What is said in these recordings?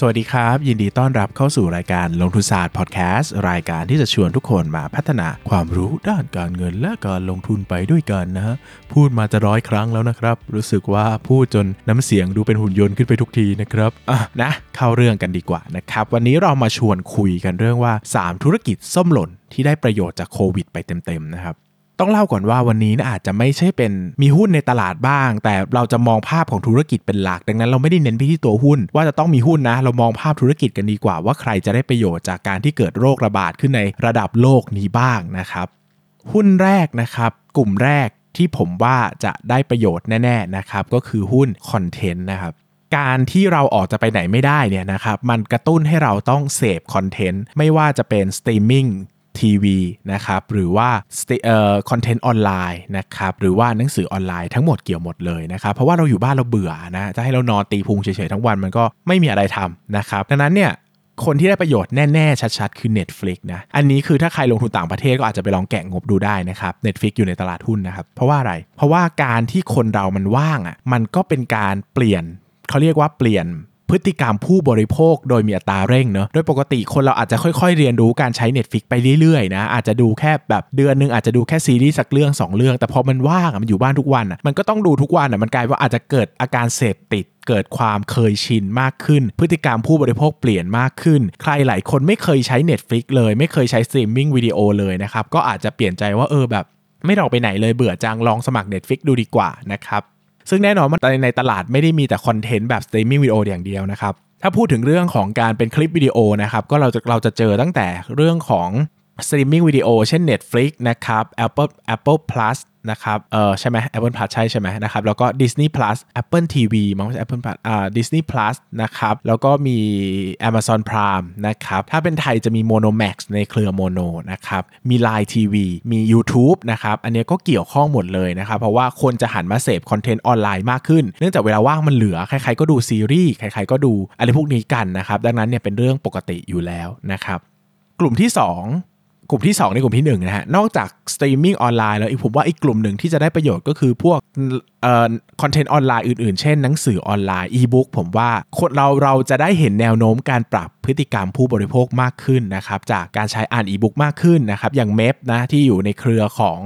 สวัสดีครับ ยินดีต้อนรับเข้าสู่รายการลงทุนศาสตร์พอดแคสต์รายการที่จะชวนทุกคนมาพัฒนาความรู้ด้านการเงินและการลงทุนไปด้วยกันนะฮะพูดมาจะร้อยครั้งแล้วนะครับ รู้สึกว่าพูดจนน้ำเสียงดูเป็นหุ่นยนต์ขึ้นไปทุกทีนะครับอะนะเข้าเรื่องกันดีกว่านะครับ วันนี้เรามาชวนคุยกันเรื่องว่า 3 ธุรกิจส้มหล่นที่ได้ประโยชน์จากโควิดไปเต็มๆนะครับ ต้องเล่าก่อนว่าวันนี้นะอาจจะไม่ใช่เป็นมีหุ้นในตลาดบ้าง แต่เราจะมองภาพของธุรกิจเป็นหลัก ดังนั้นเราไม่ได้เน้นไปที่ตัวหุ้น ว่าจะต้องมีหุ้นนะ เรามองภาพธุรกิจกันดีกว่า ว่าใครจะได้ประโยชน์จากการที่เกิดโรคระบาดขึ้นในระดับโลกนี้บ้างนะครับ หุ้นแรกนะครับ กลุ่มแรกที่ผมว่าจะได้ประโยชน์แน่ๆนะครับก็คือหุ้นคอนเทนต์นะครับการที่เราออกจะไปไหนไม่ได้เนี่ยนะครับมันกระตุ้นให้เราต้องเสพคอนเทนต์ไม่ว่าจะเป็นสตรีมมิ่ง ทีวีนะครับหรือว่าเอ่อคอนเทนต์ออนไลน์นะครับหรือว่าหนังสือออนไลน์ทั้งหมดเกี่ยวหมดเลยนะครับเพราะว่าเราอยู่บ้านเราเบื่อนะจะให้เรานอนตีพุงเฉยๆทั้งวันมันก็ไม่มีอะไรทำนะครับดังนั้นเนี่ยคนที่ได้ประโยชน์แน่ ๆ ชัด ๆ คือ Netflix นะ อันนี้คือถ้าใครลงทุนต่างประเทศก็อาจจะไปลองแกะงบดูได้นะครับ Netflix อยู่ในตลาดหุ้นนะครับ เพราะว่าอะไร เพราะว่าการที่คนเรามันว่างอะ มันก็เป็นการเปลี่ยน เขาเรียกว่าเปลี่ยน พฤติกรรมผู้บริโภคโดยมีอัตราเร่งเนอะโดยปกติคนเราอาจจะค่อยๆ เรียนรู้การใช้ Netflix ไปเรื่อยๆนะอาจจะดูแค่แบบเดือนนึงอาจจะดูแค่ซีรีส์สักเรื่อง 2 เรื่อง แต่พอมันว่างมันอยู่บ้านทุกวันมันก็ต้องดูทุกวันอะมันกลายว่าอาจจะเกิดอาการเสพติดเกิดความเคยชินมากขึ้น พฤติกรรมผู้บริโภคเปลี่ยนมากขึ้น ใครหลายคนไม่เคยใช้ Netflix เลย ไม่เคยใช้สตรีมมิ่งวิดีโอเลยนะครับ ก็อาจจะเปลี่ยนใจว่าเออแบบ ไม่ออกไปไหนเลยเบื่อจังลองสมัคร Netflix ดูดีกว่านะครับ ซึ่งแน่นอนมันในตลาดไม่ได้มีแต่คอนเทนต์แบบสตรีมมิ่งวิดีโออย่างเดียวนะครับถ้าพูดถึงเรื่องของการเป็นคลิปวิดีโอนะครับก็เราจะเราจะเจอตั้งแต่เรื่องของสตรีมมิ่งวิดีโอเช่น Netflix นะครับ Apple Apple Plus นะครับเออใช่ไหม Apple Plus ใช่ใช่ไหมนะครับแล้วก็ Disney Plus Apple TV มั้งไม่ใช่ Apple Plus อ่า Disney Plus นะครับแล้วก็มี Amazon Prime นะครับถ้าเป็นไทยจะมี Monomax ในเครือ Mono นะครับมี Line TV มี YouTube นะครับอันนี้ก็เกี่ยวข้องหมดเลยนะครับเพราะว่าคนจะหันมาเสพคอนเทนต์ออนไลน์มากขึ้น เนื่องจากเวลาว่างมันเหลือ ใครๆก็ดูซีรีส์ใครๆก็ดูอะไรพวกนี้กันนะครับดังนั้นเนี่ยเป็นเรื่องปกติอยู่แล้วนะครับกลุ่มที่ 2 กลุ่มที่ 2 ในกลุ่มที่1นะฮะนอกจากสตรีมมิ่งออนไลน์แล้วอีกผมว่าอีกกลุ่มหนึ่งที่จะได้ประโยชน์ก็คือพวกเอ่อคอนเทนต์ออนไลน์อื่นๆ เช่นหนังสือออนไลน์อีบุ๊กผมว่าคนเราเราจะได้เห็นแนวโน้มการปรับพฤติกรรมผู้บริโภคมากขึ้นนะครับจากการใช้อ่านอีบุ๊กมากขึ้นนะครับอย่าง MEB นะที่อยู่ในเครือของ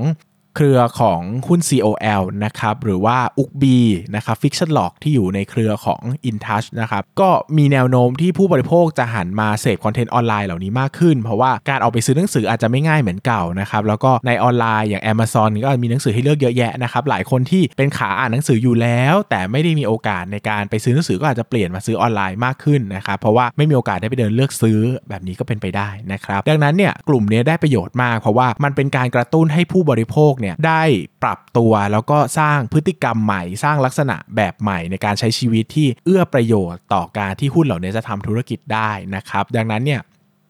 เครือของหุ้น COL นะครับหรือว่า Ookbee นะครับ Fictionlog ที่อยู่ในเครือของ InTouch นะครับก็มีแนวโน้มที่ผู้บริโภคจะหันมาเสพคอนเทนต์ออนไลน์เหล่านี้มากขึ้น เพราะว่าการเอาไปซื้อหนังสืออาจจะไม่ง่ายเหมือนเก่านะครับแล้วก็ในออนไลน์อย่าง Amazon ก็มีหนังสือให้เลือกเยอะแยะนะครับหลายคนที่เป็นขาอ่านหนังสืออยู่แล้ว แต่ไม่ได้มีโอกาสในการไปซื้อหนังสือก็อาจจะเปลี่ยนมาซื้อออนไลน์มากขึ้นนะครับเพราะว่าไม่มีโอกาสได้ไปเดินเลือกซื้อแบบนี้ก็เป็นไปได้นะครับดังนั้นเนี่ยกลุ่มนี้ได้ประโยชน์มาก เพราะว่ามันเป็นการกระตุ้นให้ผู้บริโภคเนี่ยได้ปรับตัวแล้วก็สร้างพฤติกรรมใหม่ สร้างลักษณะแบบใหม่ในการใช้ชีวิตที่เอื้อประโยชน์ต่อการที่หุ้นเหล่านี้จะทำธุรกิจได้นะครับดังนั้นเนี่ย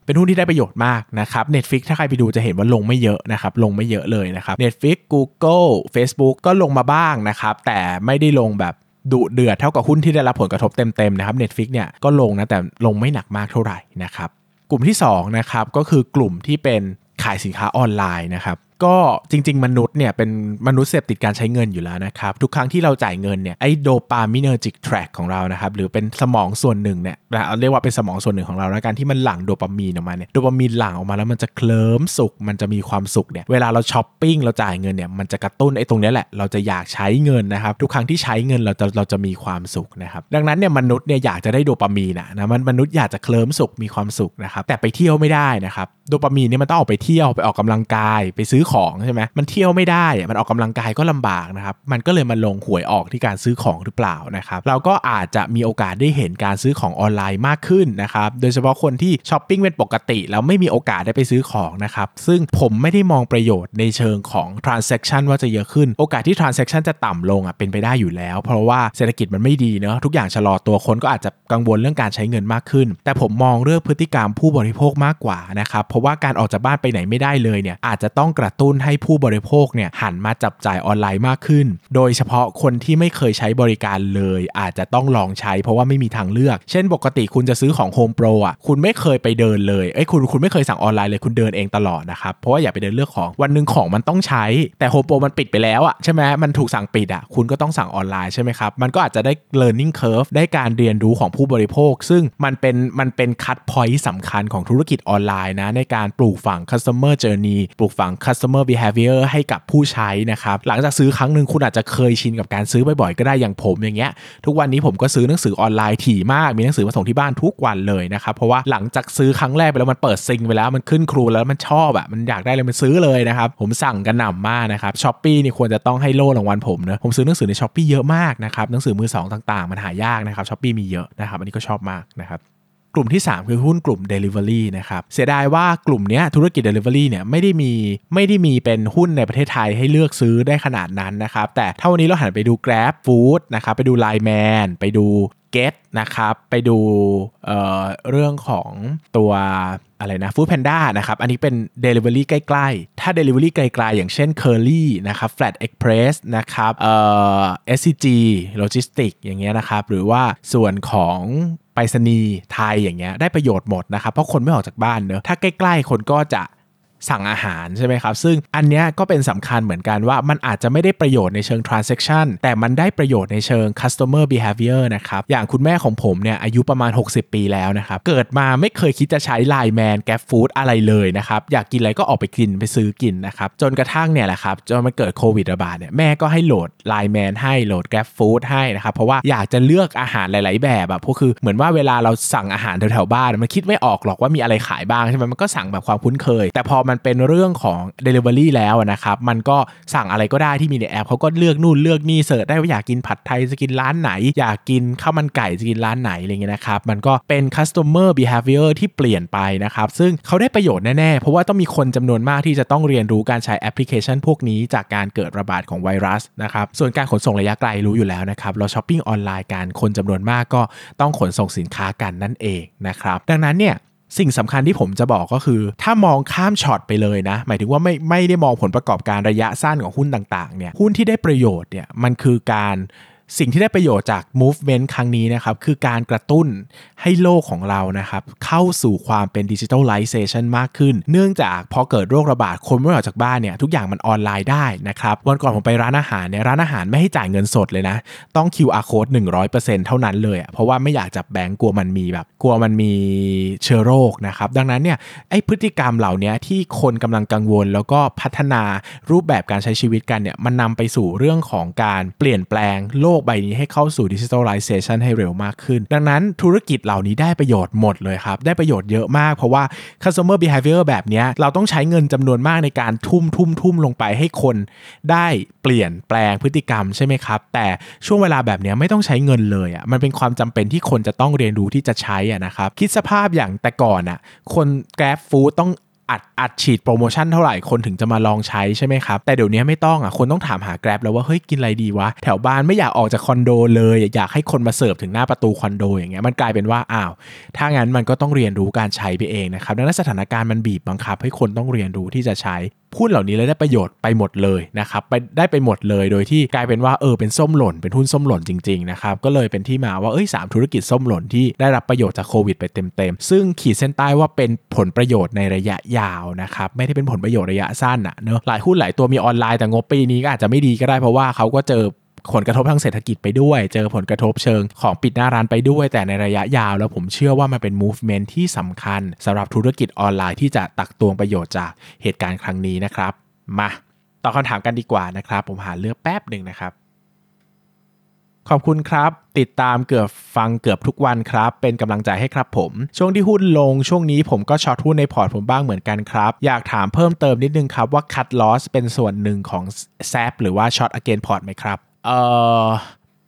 เป็นหุ้นที่ได้ประโยชน์มากนะครับ Netflix ถ้าใครไปดูจะเห็นว่าลงไม่เยอะนะครับ ลงไม่เยอะเลยนะครับ Netflix Google Facebook ก็ลงมาบ้างนะครับ แต่ไม่ได้ลงแบบดุเดือดเท่ากับหุ้นที่ได้รับผลกระทบเต็มๆนะครับ Netflix เนี่ยก็ลงนะแต่ลงไม่หนักมากเท่าไหร่นะครับ กลุ่มที่2นะครับก็คือกลุ่มที่เป็นขายสินค้าออนไลน์นะครับ ก็จริง ๆ มนุษย์เนี่ยเป็นมนุษย์เสพติดการใช้เงินอยู่แล้วนะครับ ทุกครั้งที่เราจ่ายเงินเนี่ยไอ dopaminergic tract ของเรานะครับ หรือเป็นสมองส่วนหนึ่งเนี่ยเราเรียกว่าเป็นสมองส่วนหนึ่งของเราแล้วการที่มันหลั่งโดปามีนออกมาเนี่ยโดปามีนหลั่งออกมาแล้วมันจะเคลิ้มสุข มันจะมีความสุขเนี่ยเวลาเราช้อปปิ้งเราจ่ายเงินเนี่ยมันจะกระตุ้นไอ้ตรงนี้แหละเราจะอยากใช้เงินนะครับทุกครั้งที่ใช้เงินเราจะเราจะมีความสุขนะครับดังนั้นเนี่ยมนุษย์เนี่ยอยากจะได้โดปามีนนะมันมนุษย์อยากจะเคลิ้มสุขมีความสุขนะครับแต่ไปเที่ยวไม่ได้นะครับโดปามีนเนี่ยมันต้องออกไปเที่ยวไปออกกำลังกายไปซื้อของใช่ไหมมันเที่ยวไม่ได้มันออกกำลังกายก็ลำบากนะครับมันก็เลยมาลงหวยออกที่การซื้อของหรือเปล่านะครับเราก็อาจจะมีโอกาสได้เห็นการซื้อของออนไลน์มากขึ้นนะครับโดยเฉพาะคนที่ช้อปปิ้งเป็นปกติแล้วไม่มีโอกาสได้ไปซื้อของนะครับซึ่งผมไม่ได้มองประโยชน์ในเชิงของ transaction ว่าจะเยอะขึ้น โอกาสที่ transaction จะต่ำลงอะเป็นไปได้อยู่แล้ว เพราะว่าเศรษฐกิจมันไม่ดีเนาะทุกอย่างชะลอตัวคนก็อาจจะกังวลเรื่องการใช้เงินมากขึ้น แต่ผมมองเรื่องพฤติกรรมผู้บริโภคมากกว่านะครับเพราะว่าการออกจากบ้านไปไหนไม่ได้เลยเนี่ยอาจจะต้องกระระตุ้นให้ผู้บริโภคเนี่ยหันมาจับจ่ายออนไลน์มากขึ้น โดยเฉพาะคนที่ไม่เคยใช้บริการเลย อาจจะต้องลองใช้เพราะว่าไม่มีทางเลือก เช่นปกติคุณจะซื้อของ Home Pro อะคุณไม่เคยไปเดินเลยเอ้ยคุณคุณไม่เคยสั่งออนไลน์เลยคุณเดินเองตลอดนะครับเพราะว่าอย่าไปเดินเลือกของวันหนึ่งของมันต้องใช้แต่ Home Pro มันปิดไปแล้วอะใช่ไหมมันถูกสั่งปิดอะคุณก็ต้องสั่งออนไลน์ใช่ไหมครับมันก็อาจจะได้ learning curve ได้การเรียนรู้ของผู้บริโภค ซึ่งมันเป็นมันเป็น cut point สำคัญของธุรกิจออนไลน์นะในการปลูกฝัง customer journey ปลูกฝัง customer behavior ให้กับผู้ใช้นะครับ หลังจากซื้อครั้งหนึ่งคุณอาจจะเคยชินกับการซื้อบ่อยๆ ก็ได้อย่างผมอย่างเงี้ย ทุกวันนี้ผมก็ซื้อหนังสือออนไลน์ถี่มาก มีหนังสือมาส่งที่บ้านทุกวันเลยนะครับ เพราะว่าหลังจากซื้อครั้งแรกไปแล้วมันเปิดซิงไปแล้วมันขึ้นครูแล้วมันชอบอะมันอยากได้เลยมันซื้อเลยนะครับ ผมสั่งกระหน่ำมากนะครับ Shopee นี่ควรจะต้องให้โล่รางวัลผมเนะผมซื้อหนังสือใน Shopee เยอะมากนะครับหนังสือมือสองต่างๆ มันหายากนะครับ Shopee มีเยอะนะครับอันนี้ก็ชอบมากนะครับ กลุ่มที่ 3 คือหุ้นกลุ่ม Delivery นะครับเสียดายว่ากลุ่มเนี้ยธุรกิจ Delivery เนี่ยไม่ได้มีไม่ได้มีเป็นหุ้นในประเทศไทยให้เลือกซื้อได้ขนาดนั้นนะครับแต่ถ้าวันนี้เราหันไปดู Grab Food นะครับไปดู Line Man ไปดู Get นะครับไปดูเอ่อเรื่องของตัวอะไรนะ Food Panda นะครับ อันนี้เป็น Delivery ใกล้ ๆ ถ้า Delivery ไกล ๆ อย่างเช่น Curly นะครับ Flat Express นะครับเอ่อ SCG Logistics อย่างเงี้ยนะครับ หรือว่าส่วนของ ไปรษณีย์ไทยอย่างเงี้ยได้ประโยชน์หมดนะครับเพราะคนไม่ออกจากบ้านเนอะถ้าใกล้ ๆ คนก็จะ สั่งอาหารใช่ไหมครับ ซึ่งอันเนี้ยก็เป็นสำคัญเหมือนกันว่ามันอาจจะไม่ได้ประโยชน์ในเชิง transaction แต่มันได้ประโยชน์ในเชิง customer behavior นะครับ อย่างคุณแม่ของผมเนี่ยอายุประมาณ 60 ปีแล้วนะครับ เกิดมาไม่เคยคิดจะใช้ Line Man Grab Food อะไรเลยนะครับ อยากกินอะไรก็ออกไปกินไปซื้อกินนะครับ จนกระทั่งเนี่ยแหละครับ จนมันเกิดโควิดระบาดเนี่ยแม่ก็ให้โหลด Line Man ให้โหลด Grab Food ให้นะครับ เพราะว่าอยากจะเลือกอาหารหลาย ๆ แบบอะเพราะคือเหมือนว่าเวลาเราสั่งอาหารแถว ๆ บ้านมันคิดไม่ออกหรอกว่ามีอะไรขายบ้างใช่ไหมมันก็สั่งแบบความคุ้นเคย แต่พอมันเป็นเรื่องของ Delivery แล้วนะครับ มันก็สั่งอะไรก็ได้ที่มีในแอปเขาก็เลือกนู่นเลือกนี่ search ได้ว่าอยากกินผัดไทยจะกินร้านไหน อยากกินข้าวมันไก่จะกินร้านไหนอะไรเงี้ยนะครับ มันก็เป็น customer behavior ที่เปลี่ยนไปนะครับ ซึ่งเขาได้ประโยชน์แน่ๆ เพราะว่าต้องมีคนจำนวนมากที่จะต้องเรียนรู้การใช้แอปพลิเคชันพวกนี้จากการเกิดระบาดของไวรัสนะครับ ส่วนการขนส่งระยะไกลรู้อยู่แล้วนะครับ เราช้อปปิ้งออนไลน์กันคนจำนวนมากก็ต้องขนส่งสินค้ากันนั่นเองนะครับ ดังนั้นเนี่ย สิ่งสำคัญที่ผมจะบอกก็คือ ถ้ามองข้ามช็อตไปเลยนะ หมายถึงว่าไม่ไม่ได้มองผลประกอบการระยะสั้นของหุ้นต่างๆเนี่ยหุ้นที่ได้ประโยชน์เนี่ยมันคือการ สิ่งที่ได้ประโยชน์จาก movement ครั้งนี้นะครับ คือการกระตุ้นให้โลกของเรานะครับ เข้าสู่ความเป็น digitalization มากขึ้น เนื่องจากพอเกิดโรคระบาดคนไม่ออกจากบ้านเนี่ย ทุกอย่างมันออนไลน์ได้นะครับ วันก่อนผมไปร้านอาหารเนี่ยร้านอาหารไม่ให้จ่ายเงินสดเลยนะ ต้อง QR code 100%เท่านั้นเลยเพราะว่าไม่อยากจับแบงก์กลัวมันมีแบบ กลัวมันมีเชื้อโรคนะครับ ดังนั้นเนี่ยไอพฤติกรรมเหล่านี้ที่คนกำลังกังวล แล้วก็พัฒนารูปแบบการใช้ชีวิตกันเนี่ยมันนำไปสู่เรื่องของการเปลี่ยนแปลงโลกใบนี้ให้เข้าสู่ digitalization ให้เร็วมากขึ้น ดังนั้นธุรกิจเหล่านี้ได้ประโยชน์หมดเลยครับ ได้ประโยชน์เยอะมากเพราะว่า customer behavior แบบนี้เราต้องใช้เงินจำนวนมากในการทุ่มทุ่มทุ่มลงไปให้คน ได้เปลี่ยนแปลงพฤติกรรมใช่ไหมครับ แต่ช่วงเวลาแบบนี้ไม่ต้องใช้เงินเลยอะมันเป็นความจำเป็นที่คนจะต้องเรียนรู้ที่จะใช้อะนะครับคิดสภาพอย่างแต่ก่อนอะคน Grab Food ต้อง อัดอัดฉีดโปรโมชั่นเท่าไหร่คนถึงจะมาลองใช้ใช่ไหมครับ แต่เดี๋ยวนี้ไม่ต้องอะคนต้องถามหาแกร็บแล้วว่าเฮ้ยกินอะไรดีวะ แถวบ้านไม่อยากออกจากคอนโดเลยอยากให้คนมาเสิร์ฟถึงหน้าประตูคอนโดอย่างเงี้ยมันกลายเป็นว่าอ้าว ถ้างั้นมันก็ต้องเรียนรู้การใช้ไปเองนะครับดังนั้นสถานการณ์มันบีบบังคับให้คนต้องเรียนรู้ที่จะใช้ หุ้นเหล่านี้เลยได้ประโยชน์ไปหมดเลยนะครับไปได้ไปหมดเลย โดยที่กลายเป็นว่าเออเป็นส้มหล่นเป็นหุ้นส้มหล่นจริงๆนะครับก็เลยเป็นที่มาว่าเอ้ยสามธุรกิจส้มหล่นที่ได้รับประโยชน์จากโควิดไปเต็มๆซึ่งขีดเส้นใต้ว่าเป็นผลประโยชน์ในระยะยาวนะครับไม่ได้เป็นผลประโยชน์ระยะสั้นอะเนอะหลายหุ้นหลายตัวมีออนไลน์แต่งบปีนี้ก็อาจจะไม่ดีก็ได้เพราะว่าเขาก็เจอ ผลกระทบทางเศรษฐกิจไปด้วย เจอผลกระทบเชิงของปิดหน้าร้านไปด้วย แต่ในระยะยาวแล้วผมเชื่อว่ามันเป็น movement ที่สำคัญสำหรับธุรกิจออนไลน์ที่จะตักตวงประโยชน์จากเหตุการณ์ครั้งนี้นะครับ มาตอบคำถามกันดีกว่านะครับ ผมหาเลือกแป๊บหนึ่งนะครับ ขอบคุณครับ ติดตามเกือบฟังเกือบทุกวันครับ เป็นกำลังใจให้ครับผม ช่วงที่หุ้นลงช่วงนี้ผมก็ short หุ้นในพอร์ตผมบ้างเหมือนกันครับ อยากถามเพิ่มเติมนิดนึงครับว่า cut loss เป็นส่วนหนึ่งของ SAP หรือว่า short against port ไหมครับ เอ่อ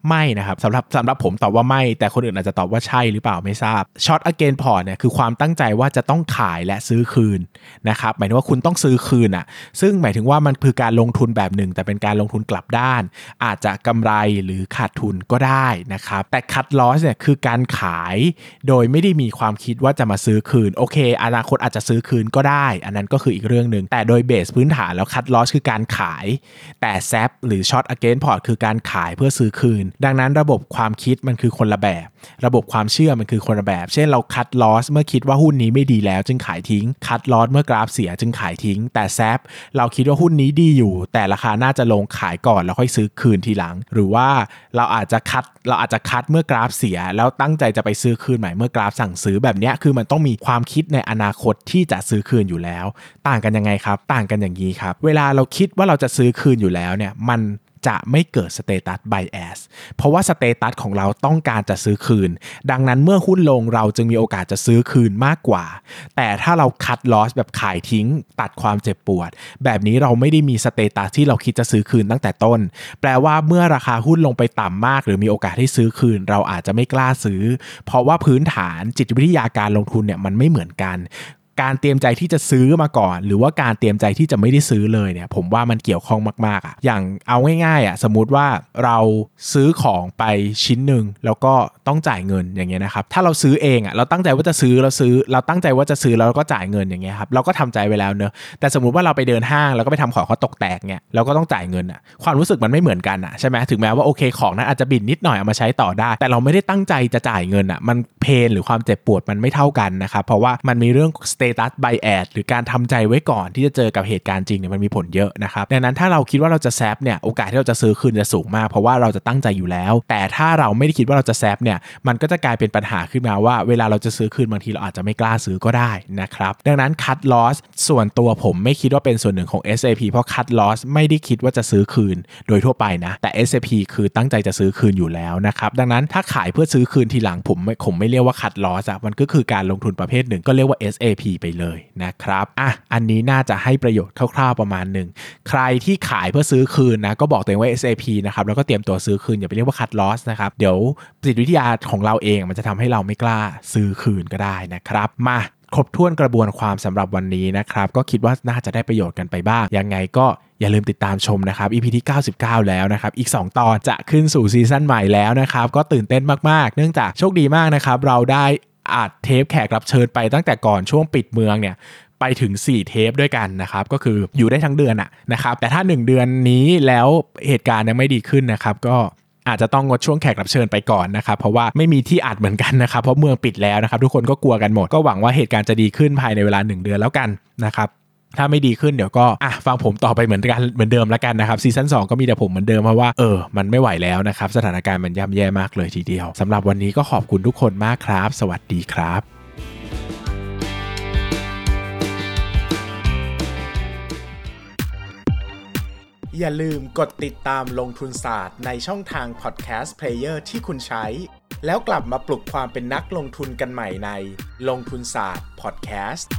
ไม่นะครับสำหรับสำหรับผมตอบว่าไม่ แต่คนอื่นอาจจะตอบว่าใช่หรือเปล่าไม่ทราบ short against port เนี่ยคือความตั้งใจว่าจะต้องขายและซื้อคืนนะครับหมายถึงว่าคุณต้องซื้อคืนอะ่ะซึ่งหมายถึงว่ามันคือการลงทุนแบบหนึ่ง แต่เป็นการลงทุนกลับด้าน อาจจะกำไรหรือขาดทุนก็ได้นะครับแต่ cut loss เนี่ยคือการขายโดยไม่ได้มีความคิดว่าจะมาซื้อคืนโอเค อนาคตอาจจะซื้อคืนก็ได้ อันนั้นก็คืออีกเรื่องหนึ่งแต่โดย base พื้นฐานแล้ว cut loss คือการขาย แต่ SAP หรือ short against port คือการขายเพื่อซื้อคืนดังนั้นระบบความคิดมันคือคนละแบบ ระบบความเชื่อมันคือคนละแบบ เช่นเรา cut loss เมื่อคิดว่าหุ้นนี้ไม่ดีแล้ว จึงขายทิ้ง cut loss เมื่อกราฟเสียจึงขายทิ้ง แต่ SAPเราคิดว่าหุ้นนี้ดีอยู่ แต่ราคาน่าจะลงขายก่อนแล้วค่อยซื้อคืนทีหลัง หรือว่าเราอาจจะ cut เราอาจจะ cut เมื่อกราฟเสีย แล้วตั้งใจจะไปซื้อคืนใหม่เมื่อกราฟสั่งซื้อแบบนี้คือมันต้องมีความคิดในอนาคตที่จะซื้อคืนอยู่แล้ว ต่างกันยังไงครับ ต่างกันอย่างนี้ครับ เวลาเราคิดว่าเราจะซื้อคืนอยู่แล้วเนี่ยมัน จะไม่เกิด status bias เพราะว่า status ของเราต้องการจะซื้อคืน ดังนั้นเมื่อหุ้นลงเราจึงมีโอกาสจะซื้อคืนมากกว่า แต่ถ้าเราคัดลอสแบบขายทิ้ง ตัดความเจ็บปวด แบบนี้เราไม่ได้มีสเตตัสที่เราคิดจะซื้อคืนตั้งแต่ต้น แปลว่าเมื่อราคาหุ้นลงไปต่ำมาก หรือมีโอกาสที่ซื้อคืน เราอาจจะไม่กล้าซื้อ เพราะว่าพื้นฐานจิตวิทยาการลงทุนเนี่ยมันไม่เหมือนกัน การเตรียมใจที่จะซื้อมาก่อน หรือว่าการเตรียมใจที่จะไม่ได้ซื้อเลยเนี่ย ผมว่ามันเกี่ยวข้องมากๆอะ่ะอย่างเอาง่ายๆอะ่ะสมมุติว่าเราซื้อของไปชิ้นหนึ่งแล้วก็ต้องจ่ายเงินอย่างเงี้ยนะครับถ้าเราซื้อเองอะ่ะเราตั้งใจว่าจะซื้อเราซื้อ เราตั้งใจว่าจะซื้อแล้วเราก็จ่ายเงินอย่างเงี้ยครับเราก็ทำใจไว้แล้วเนอะแต่สมมุติว่าเราไปเดินห้างแล้วก็ไปทำของเขาตกแตกเนี่ยเราก็ต้องจ่ายเงินอะ่ะความรู้สึกมันไม่เหมือนกันอะ่ะใช่ไหมถึงแม้ว่าโอเคของนั้นอาจจะบินนิดหน่อยเอามาใช้ต่อได้ แต่เราไม่ได้ตั้งใจจะจ่ายเงินอะ่ะมันเพนหรือความเจ็บปวดมันไม่เท่ากันนะครับเพราะว่ามันมีเรื่อง s t ad ดหรือการทำใจไว้ก่อนที่จะเจอกับเหตุการณ์จริงเนี่ยมันมีผลเยอะนะครับดังนั้นถ้าเราคิดว่าเราจะแซฟเนี่ยโอกาสที่เราจะซื้อคืนจะสูงมาก เพราะว่าเราจะตั้งใจอยู่แล้ว แต่ถ้าเราไม่ได้คิดว่าเราจะแซฟเนี่ยมันก็จะกลายเป็นปัญหาขึ้นมาว่า เวลาเราจะซื้อคืนบางทีเราอาจจะไม่กล้าซื้อก็ได้นะครับดังนั้นคัดลอสส่วนตัวผมไม่คิดว่าเป็นส่วนหนึ่งของ SAP เพราะคัดลอสไม่ได้คิดว่าจะซื้อคืน โดยทั่วไปนะแต่ SAP คือตั้งใจจะซื้อคืนอยู่แล้วนะครับดังนั้นถ้าขายเพื่อซื้อคืนทีหลังผมผมไม่เรียกว่าคัดลอสอะมันก็คือการลงทุนประเภทหนึ่งก็เรียกว่า SAP ไปเลยนะครับอะอันนี้น่าจะให้ประโยชน์คร่าวๆประมาณหนึ่งใครที่ขายเพื่อซื้อคืนนะก็บอกตัวเองว่า SAP นะครับแล้วก็เตรียมตัวซื้อคืนอย่าไปเรียกว่าคัดลอสนะครับเดี๋ยวจิตวิทยาของเราเองมันจะทำให้เราไม่กล้าซื้อคืนก็ได้นะครับ มาครบถ้วนกระบวนความสำหรับวันนี้นะครับ ก็คิดว่าน่าจะได้ประโยชน์กันไปบ้าง ยังไงก็อย่าลืมติดตามชมนะครับ EP ที่ 99 แล้วนะครับ อีก 2 ตอนจะขึ้นสู่ซีซั่นใหม่แล้วนะครับ ก็ตื่นเต้นมาก ๆ เนื่องจากโชคดีมากนะครับ เราได้ อัดเทปแขกรับเชิญไปตั้งแต่ก่อนช่วงปิดเมืองเนี่ยไปถึง 4 เทปด้วยกันนะครับก็คืออยู่ได้ทั้งเดือนอะนะครับแต่ถ้า 1 เดือนนี้แล้วเหตุการณ์ยังไม่ดีขึ้นนะครับก็อาจจะต้องงดช่วงแขกรับเชิญไปก่อนนะครับ เพราะว่าไม่มีที่อัดเหมือนกันนะครับ เพราะเมืองปิดแล้วนะครับ ทุกคนก็กลัวกันหมด ก็หวังว่าเหตุการณ์จะดีขึ้นภายในเวลา 1 เดือนแล้วกันนะครับ ถ้าไม่ดีขึ้นเดี๋ยวก็อะฟังผมต่อไปเหมือนกันเหมือนเดิมแล้วกันนะครับซีซั่น2ก็มีแต่ผมเหมือนเดิมเพราะว่าเออมันไม่ไหวแล้วนะครับสถานการณ์มันย่ำแย่มากเลยทีเดียวสำหรับวันนี้ก็ขอบคุณทุกคนมากครับ สวัสดีครับอย่าลืมกดติดตามลงทุนศาสตร์ในช่องทางพอดแคสต์เพลเยอร์ที่คุณใช้ แล้วกลับมาปลุกความเป็นนักลงทุนกันใหม่ในลงทุนศาสตร์พอดแคสต์